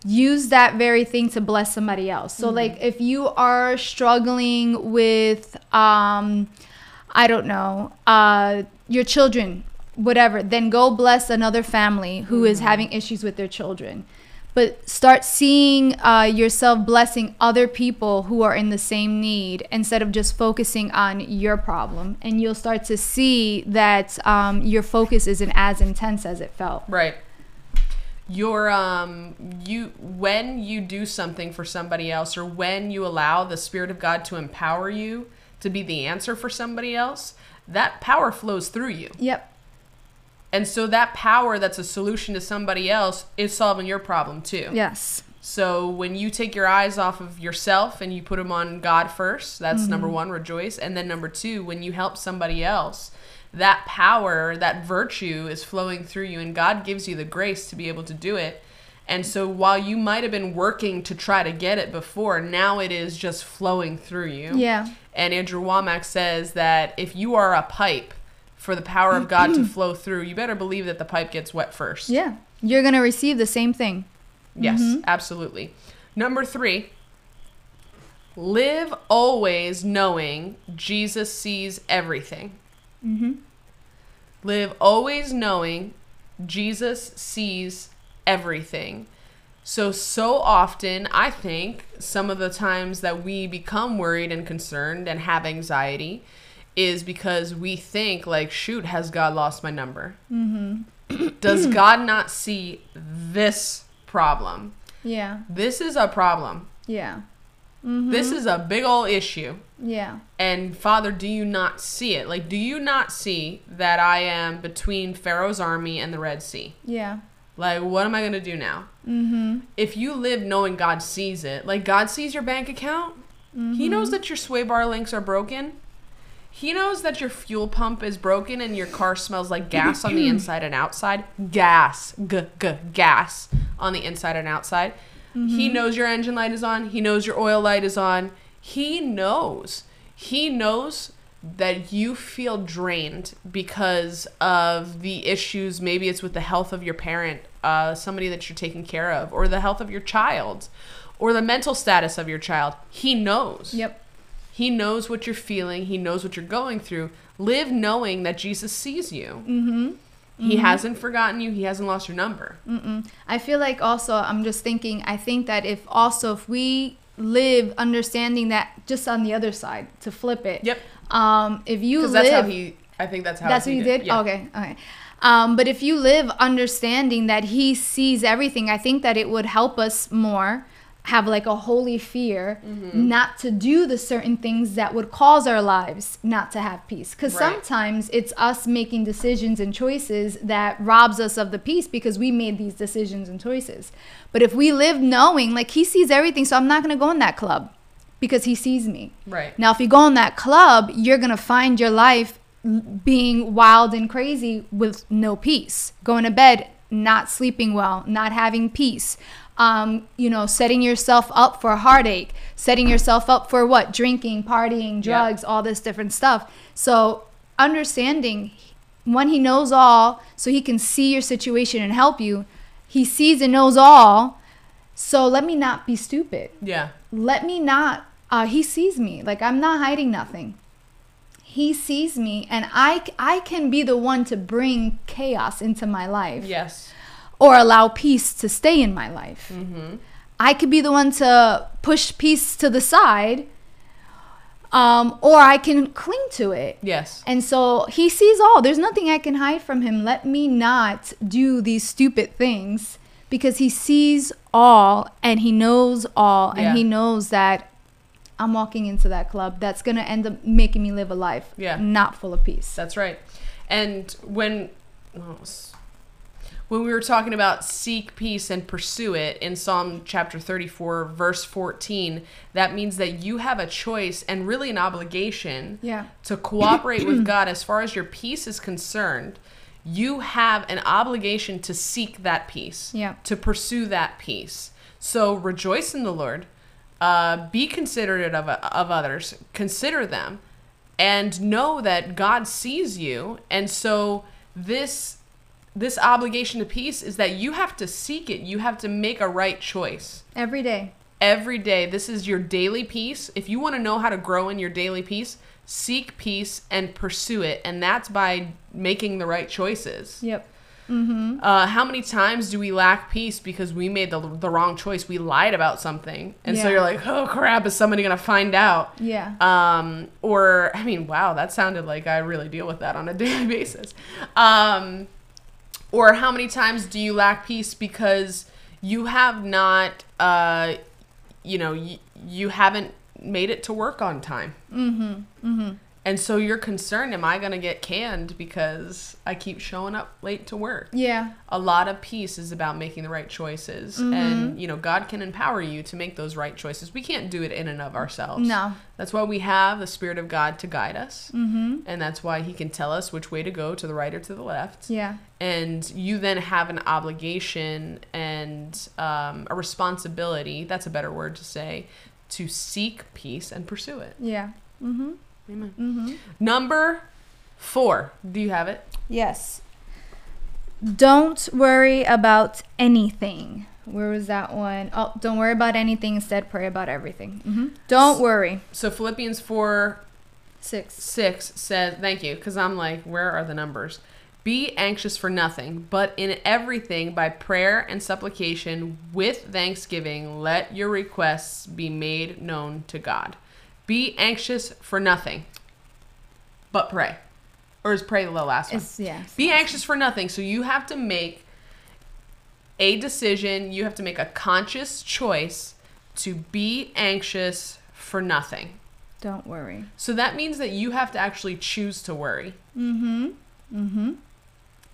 Speaker 2: Use that very thing to bless somebody else. So, mm-hmm. like, if you are struggling with, um, I don't know, uh, your children whatever, then go bless another family who is mm-hmm. having issues with their children. But start seeing uh, yourself blessing other people who are in the same need instead of just focusing on your problem. And you'll start to see that um, your focus isn't as intense as it felt.
Speaker 1: Right. Your um you when you do something for somebody else or when you allow the spirit of God to empower you to be the answer for somebody else, that power flows through you.
Speaker 2: Yep.
Speaker 1: And so that power that's a solution to somebody else is solving your problem too.
Speaker 2: Yes.
Speaker 1: So when you take your eyes off of yourself and you put them on God first, that's mm-hmm. number 1, rejoice. And then number 2, when you help somebody else, that power, that virtue is flowing through you and God gives you the grace to be able to do it. And so while you might have been working to try to get it before, now it is just flowing through you.
Speaker 2: Yeah.
Speaker 1: And Andrew Wommack says that if you are a pipe for the power of God to *clears throat* flow through, you better believe that the pipe gets wet first.
Speaker 2: Yeah. You're going to receive the same thing.
Speaker 1: Yes, mm-hmm. absolutely. Number three, live always knowing Jesus sees everything. Mm-hmm. Live always knowing Jesus sees everything. So, so often, I think some of the times that we become worried and concerned and have anxiety is because we think like shoot has god lost my number mm-hmm. *clears throat* does *clears throat* god not see this problem
Speaker 2: yeah
Speaker 1: this is a problem
Speaker 2: yeah mm-hmm.
Speaker 1: this is a big old issue
Speaker 2: yeah
Speaker 1: and father do you not see it like do you not see that i am between pharaoh's army and the red sea
Speaker 2: yeah
Speaker 1: like what am i gonna do now mm-hmm. if you live knowing god sees it like god sees your bank account he mm-hmm. knows that your sway bar links are broken he knows that your fuel pump is broken and your car smells like gas on the *clears throat* inside and outside. Gas, g g gas on the inside and outside. Mm-hmm. He knows your engine light is on. He knows your oil light is on. He knows. He knows that you feel drained because of the issues. Maybe it's with the health of your parent, uh, somebody that you're taking care of, or the health of your child, or the mental status of your child. He knows.
Speaker 2: Yep.
Speaker 1: He knows what you're feeling, He knows what you're going through. Live knowing that Jesus sees you. Mm-hmm. He mm-hmm. hasn't forgotten you. He hasn't lost your number.
Speaker 2: Mm-mm. I feel like also, I'm just thinking, I think that if also, if we live understanding that just on the other side, to flip it.
Speaker 1: Yep.
Speaker 2: Um, if you live. that's how
Speaker 1: he,
Speaker 2: I
Speaker 1: think that's
Speaker 2: how That's what he did? did? Yeah. Okay, okay. Um, but if you live understanding that he sees everything, I think that it would help us more have like a holy fear mm-hmm. not to do the certain things that would cause our lives not to have peace because right. sometimes it's us making decisions and choices that robs us of the peace because we made these decisions and choices but if we live knowing like he sees everything so i'm not going to go in that club because he sees me
Speaker 1: right
Speaker 2: now if you go in that club you're going to find your life being wild and crazy with no peace going to bed not sleeping well, not having peace, um, you know, setting yourself up for heartache, setting yourself up for what? Drinking, partying, drugs, yeah. all this different stuff. So understanding when he knows all, so he can see your situation and help you. He sees and knows all. So let me not be stupid.
Speaker 1: Yeah.
Speaker 2: Let me not. Uh, he sees me. Like I'm not hiding nothing he sees me and i i can be the one to bring chaos into my life
Speaker 1: yes
Speaker 2: or allow peace to stay in my life. Mm-hmm. I could be the one to push peace to the side. Um, or I can cling to it.
Speaker 1: Yes.
Speaker 2: And so he sees all. There's nothing I can hide from him. Let me not do these stupid things because he sees all and he knows all yeah. and he knows that I'm walking into that club that's going to end up making me live a life
Speaker 1: yeah.
Speaker 2: not full of peace.
Speaker 1: That's right. And when when we were talking about seek peace and pursue it in Psalm chapter 34, verse 14, that means that you have a choice and really an obligation
Speaker 2: yeah.
Speaker 1: to cooperate with God as far as your peace is concerned. You have an obligation to seek that peace,
Speaker 2: yeah.
Speaker 1: to pursue that peace. So rejoice in the Lord, uh, be considerate of, of others, consider them, and know that God sees you. And so this this obligation to peace is that you have to seek it. You have to make a right choice.
Speaker 2: Every day.
Speaker 1: Every day. This is your daily peace. If you want to know how to grow in your daily peace, seek peace and pursue it. And that's by making the right choices.
Speaker 2: Yep.
Speaker 1: Mm-hmm. Uh, how many times do we lack peace because we made the, the wrong choice? We lied about something, and yeah. so you're like, "Oh crap! Is somebody gonna find out?"
Speaker 2: Yeah.
Speaker 1: Um. Or I mean, wow, that sounded like I really deal with that on a *laughs* daily basis. Um or how many times do you lack peace because you have not uh you know you, you haven't made it to work on time mm-hmm mm-hmm and so you're concerned, am I going to get canned because I keep showing up late to work?
Speaker 2: Yeah.
Speaker 1: A lot of peace is about making the right choices. Mm-hmm. And, you know, God can empower you to make those right choices. We can't do it in and of ourselves.
Speaker 2: No.
Speaker 1: That's why we have the Spirit of God to guide us. Mm-hmm. And that's why He can tell us which way to go, to the right or to the left.
Speaker 2: Yeah.
Speaker 1: And you then have an obligation and um, a responsibility that's a better word to say to seek peace and pursue it.
Speaker 2: Yeah. Mm hmm.
Speaker 1: Mm-hmm. Number four. Do you have it?
Speaker 2: Yes. Don't worry about anything. Where was that one? Oh, don't worry about anything. Instead, pray about everything. Mm-hmm. Don't worry.
Speaker 1: So Philippians four,
Speaker 2: six,
Speaker 1: six says, "Thank you," because I'm like, where are the numbers? Be anxious for nothing, but in everything by prayer and supplication with thanksgiving, let your requests be made known to God. Be anxious for nothing, but pray. Or is pray the last one? Yes. yeah. Be anxious for nothing. So you have to make a decision. You have to make a conscious choice to be anxious for nothing.
Speaker 2: Don't worry.
Speaker 1: So that means that you have to actually choose to worry. Mm-hmm. Mm-hmm.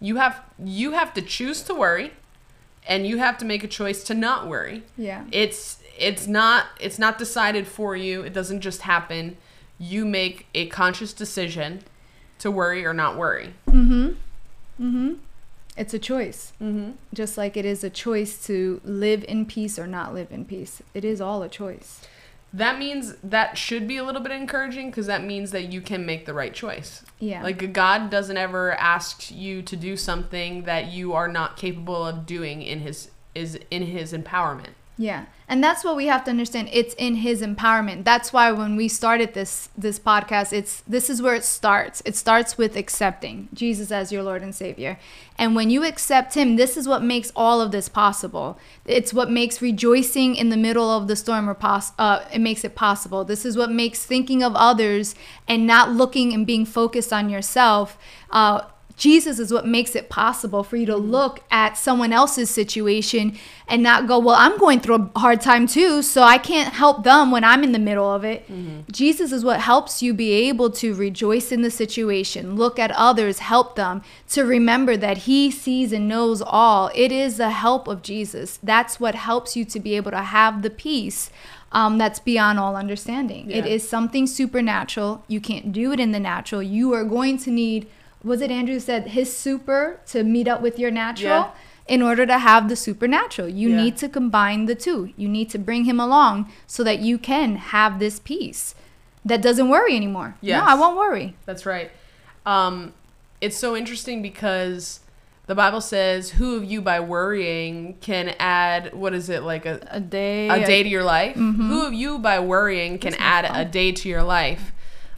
Speaker 1: You have you have to choose to worry and you have to make a choice to not worry.
Speaker 2: Yeah.
Speaker 1: It's it's not it's not decided for you. It doesn't just happen. You make a conscious decision to worry or not worry. Mhm.
Speaker 2: Mhm. It's a choice. Mm-hmm. Just like it is a choice to live in peace or not live in peace. It is all a choice.
Speaker 1: That means that should be a little bit encouraging because that means that you can make the right choice.
Speaker 2: Yeah.
Speaker 1: Like God doesn't ever ask you to do something that you are not capable of doing in his is in his empowerment.
Speaker 2: Yeah. And that's what we have to understand. It's in his empowerment. That's why when we started this this podcast, it's this is where it starts. It starts with accepting Jesus as your Lord and Savior. And when you accept him, this is what makes all of this possible. It's what makes rejoicing in the middle of the storm or pos- uh, it makes it possible. This is what makes thinking of others and not looking and being focused on yourself uh, Jesus is what makes it possible for you to look at someone else's situation and not go, Well, I'm going through a hard time too, so I can't help them when I'm in the middle of it. Mm-hmm. Jesus is what helps you be able to rejoice in the situation, look at others, help them, to remember that He sees and knows all. It is the help of Jesus. That's what helps you to be able to have the peace um, that's beyond all understanding. Yeah. It is something supernatural. You can't do it in the natural. You are going to need was it Andrew said his super to meet up with your natural? Yeah. In order to have the supernatural, you yeah. need to combine the two. You need to bring him along so that you can have this peace that doesn't worry anymore. Yes. No, I won't worry.
Speaker 1: That's right. Um, it's so interesting because the Bible says, "Who of you by worrying can add what is it like a,
Speaker 2: a day
Speaker 1: a day to your life? Mm-hmm. Who of you by worrying can add a day to your life?"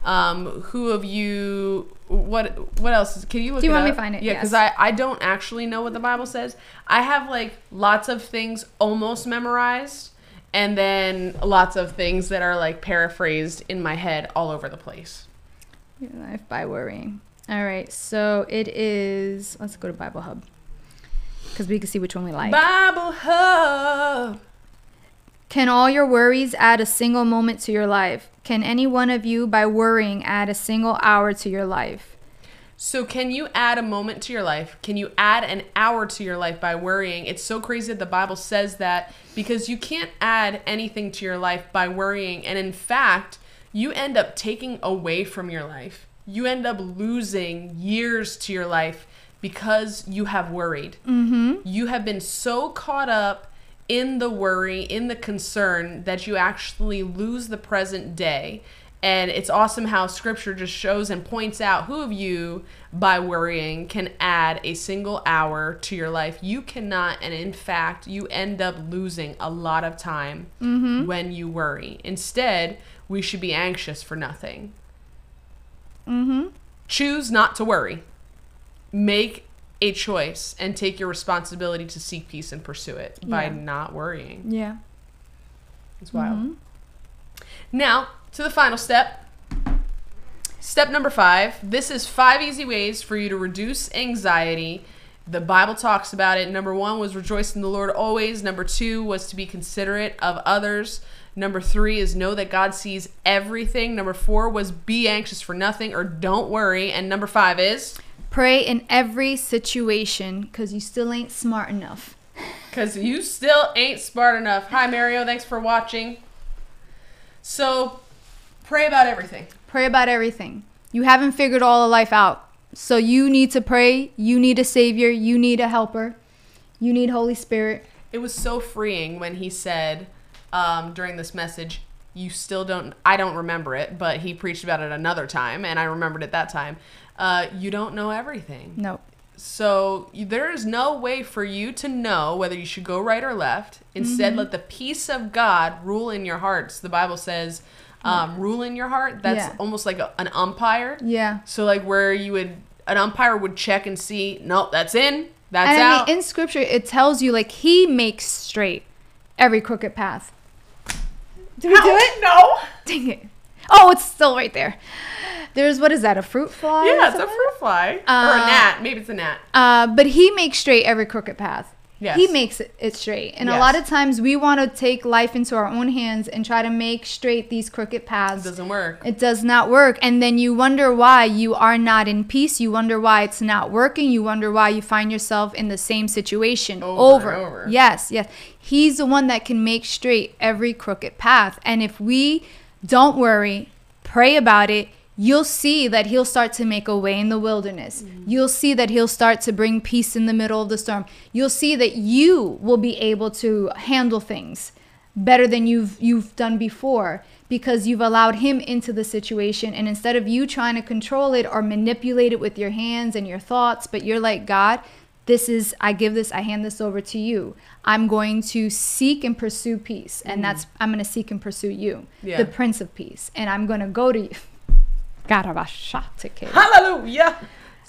Speaker 1: Um, who of you? What what else? Can you look? Do you want up? me to find it? Yeah, because yes. I I don't actually know what the Bible says. I have like lots of things almost memorized, and then lots of things that are like paraphrased in my head all over the place.
Speaker 2: Your life by worrying. All right, so it is. Let's go to Bible Hub because we can see which one we like.
Speaker 1: Bible Hub.
Speaker 2: Can all your worries add a single moment to your life? Can any one of you, by worrying, add a single hour to your life?
Speaker 1: So, can you add a moment to your life? Can you add an hour to your life by worrying? It's so crazy that the Bible says that because you can't add anything to your life by worrying. And in fact, you end up taking away from your life. You end up losing years to your life because you have worried. Mm-hmm. You have been so caught up in the worry, in the concern that you actually lose the present day. And it's awesome how scripture just shows and points out who of you, by worrying, can add a single hour to your life. You cannot, and in fact, you end up losing a lot of time mm-hmm. when you worry. Instead, we should be anxious for nothing. Mm-hmm. Choose not to worry. Make a choice and take your responsibility to seek peace and pursue it by not worrying.
Speaker 2: Yeah. It's wild.
Speaker 1: Mm-hmm. Now, to the final step. Step number five. This is five easy ways for you to reduce anxiety. The Bible talks about it. Number one was rejoice in the Lord always. Number two was to be considerate of others. Number three is know that God sees everything. Number four was be anxious for nothing or don't worry. And number five is
Speaker 2: Pray in every situation because you still ain't smart enough.
Speaker 1: Because you still ain't smart enough. Hi, Mario. Thanks for watching. So, pray about everything.
Speaker 2: Pray about everything. You haven't figured all of life out. So, you need to pray. You need a savior. You need a helper. You need Holy Spirit.
Speaker 1: It was so freeing when he said um, during this message, you still don't i don't remember it but he preached about it another time and i remembered it that time uh, you don't know everything.
Speaker 2: No.
Speaker 1: So there is no way for you to know whether you should go right or left. Instead, mm-hmm. let the peace of God rule in your hearts. The Bible says, um, rule in your heart. That's yeah. almost like a, an umpire.
Speaker 2: Yeah.
Speaker 1: So like where you would an umpire would check and see, nope, that's in, that's and
Speaker 2: out. I mean, in scripture, it tells you like he makes straight every crooked path.
Speaker 1: Did we How? do it? No.
Speaker 2: Dang it. Oh, it's still right there. There's what is that? A fruit fly? Yeah, it's a fruit fly
Speaker 1: uh, or a uh, gnat. Maybe it's a gnat.
Speaker 2: Uh, but he makes straight every crooked path. Yes. He makes it, it straight. And yes. a lot of times we want to take life into our own hands and try to make straight these crooked paths.
Speaker 1: It doesn't work.
Speaker 2: It does not work. And then you wonder why you are not in peace. You wonder why it's not working. You wonder why you find yourself in the same situation over. over. over. Yes, yes. He's the one that can make straight every crooked path. And if we don't worry, pray about it. You'll see that he'll start to make a way in the wilderness. Mm-hmm. You'll see that he'll start to bring peace in the middle of the storm. You'll see that you will be able to handle things better than you've you've done before because you've allowed him into the situation and instead of you trying to control it or manipulate it with your hands and your thoughts but you're like god this is i give this i hand this over to you i'm going to seek and pursue peace and mm. that's i'm going to seek and pursue you yeah. the prince of peace and i'm going to go to you god *laughs* hallelujah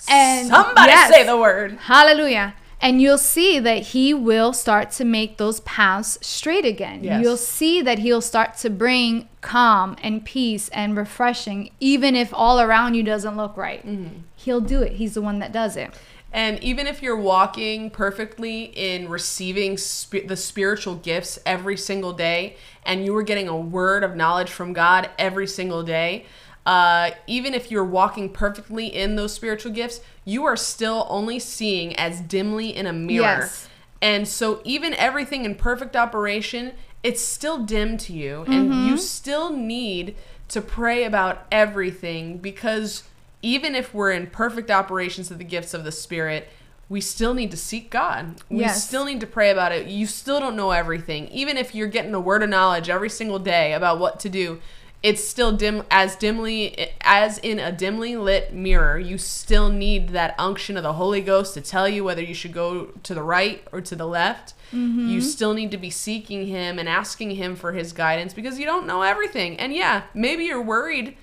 Speaker 2: and somebody yes, say the word hallelujah and you'll see that he will start to make those paths straight again. Yes. You'll see that he'll start to bring calm and peace and refreshing, even if all around you doesn't look right. Mm-hmm. He'll do it. He's the one that does it.
Speaker 1: And even if you're walking perfectly in receiving sp- the spiritual gifts every single day, and you were getting a word of knowledge from God every single day, uh, even if you're walking perfectly in those spiritual gifts, you are still only seeing as dimly in a mirror. Yes. And so, even everything in perfect operation, it's still dim to you, and mm-hmm. you still need to pray about everything because even if we're in perfect operations of the gifts of the Spirit, we still need to seek God. We yes. still need to pray about it. You still don't know everything. Even if you're getting a word of knowledge every single day about what to do, it's still dim as dimly as in a dimly lit mirror. You still need that unction of the Holy Ghost to tell you whether you should go to the right or to the left. Mm-hmm. You still need to be seeking him and asking him for his guidance because you don't know everything. And yeah, maybe you're worried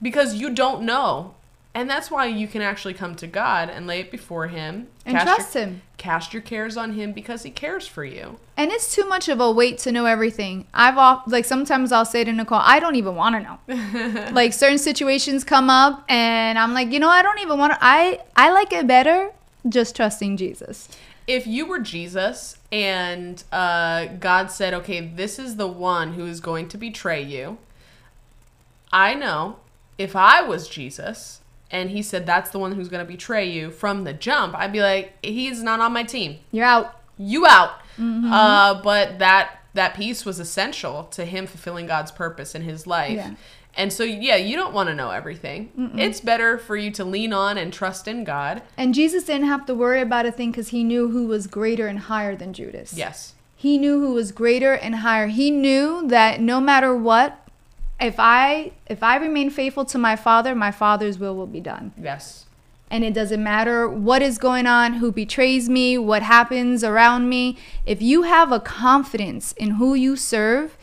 Speaker 1: because you don't know. And that's why you can actually come to God and lay it before Him and
Speaker 2: trust your, Him.
Speaker 1: Cast your cares on Him because He cares for you.
Speaker 2: And it's too much of a weight to know everything. I've off, like sometimes I'll say to Nicole, I don't even want to know. *laughs* like certain situations come up, and I'm like, you know, I don't even want to. I I like it better just trusting Jesus.
Speaker 1: If you were Jesus and uh, God said, okay, this is the one who is going to betray you, I know if I was Jesus and he said that's the one who's going to betray you from the jump, I'd be like, he's not on my team.
Speaker 2: You're out.
Speaker 1: You out. Mm-hmm. Uh, but that that piece was essential to him fulfilling God's purpose in his life. Yeah. And so, yeah, you don't want to know everything. Mm-mm. It's better for you to lean on and trust in God.
Speaker 2: And Jesus didn't have to worry about a thing because he knew who was greater and higher than Judas.
Speaker 1: Yes.
Speaker 2: He knew who was greater and higher. He knew that no matter what, if I if I remain faithful to my father, my father's will will be done.
Speaker 1: Yes.
Speaker 2: And it doesn't matter what is going on, who betrays me, what happens around me. If you have a confidence in who you serve,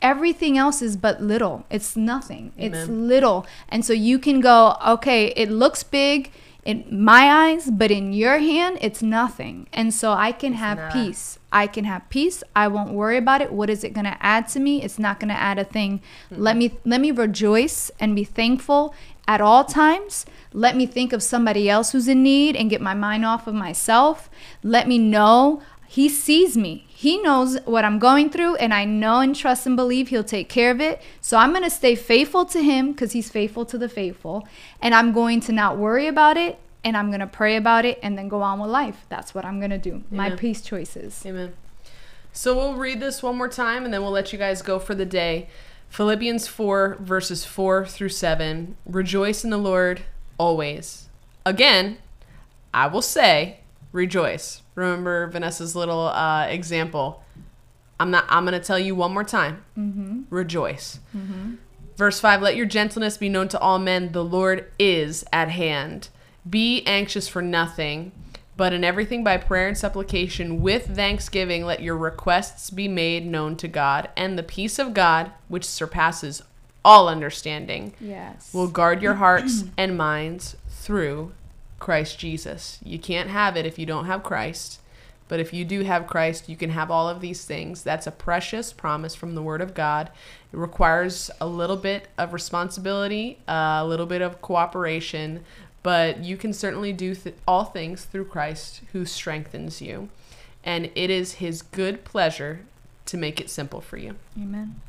Speaker 2: everything else is but little. It's nothing. Amen. It's little. And so you can go, okay, it looks big in my eyes, but in your hand, it's nothing. And so I can it's have not. peace. I can have peace. I won't worry about it. What is it going to add to me? It's not going to add a thing. Mm-hmm. Let me let me rejoice and be thankful at all times. Let me think of somebody else who's in need and get my mind off of myself. Let me know he sees me. He knows what I'm going through, and I know and trust and believe He'll take care of it. So I'm going to stay faithful to Him because He's faithful to the faithful. And I'm going to not worry about it, and I'm going to pray about it, and then go on with life. That's what I'm going to do. Amen. My peace choices.
Speaker 1: Amen. So we'll read this one more time, and then we'll let you guys go for the day. Philippians 4, verses 4 through 7. Rejoice in the Lord always. Again, I will say, rejoice. Remember Vanessa's little uh, example. I'm not. I'm gonna tell you one more time. Mm-hmm. Rejoice. Mm-hmm. Verse five. Let your gentleness be known to all men. The Lord is at hand. Be anxious for nothing, but in everything by prayer and supplication with thanksgiving let your requests be made known to God, and the peace of God, which surpasses all understanding,
Speaker 2: yes.
Speaker 1: will guard your hearts and minds through Christ Jesus. You can't have it if you don't have Christ. But if you do have Christ, you can have all of these things. That's a precious promise from the Word of God. It requires a little bit of responsibility, a little bit of cooperation, but you can certainly do th- all things through Christ who strengthens you. And it is His good pleasure to make it simple for you.
Speaker 2: Amen.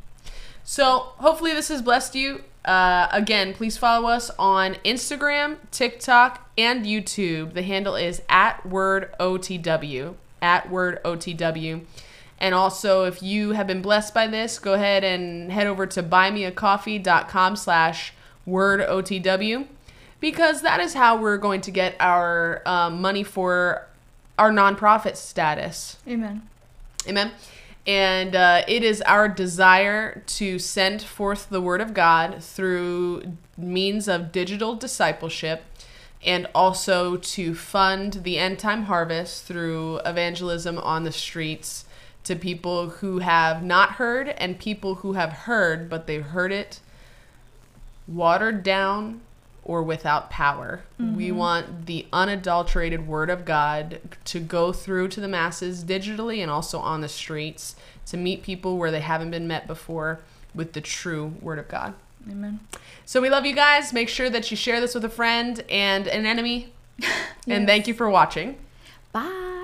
Speaker 1: So hopefully this has blessed you. Uh, again, please follow us on Instagram, TikTok, and YouTube. The handle is at wordotw At wordotw, And also, if you have been blessed by this, go ahead and head over to buymeacoffee.com slash WordOTW because that is how we're going to get our uh, money for our nonprofit status.
Speaker 2: Amen.
Speaker 1: Amen. And uh, it is our desire to send forth the Word of God through means of digital discipleship and also to fund the end time harvest through evangelism on the streets to people who have not heard and people who have heard, but they've heard it watered down or without power. Mm-hmm. We want the unadulterated word of God to go through to the masses digitally and also on the streets to meet people where they haven't been met before with the true word of God. Amen. So we love you guys. Make sure that you share this with a friend and an enemy. yes. *laughs* And thank you for watching.
Speaker 2: Bye.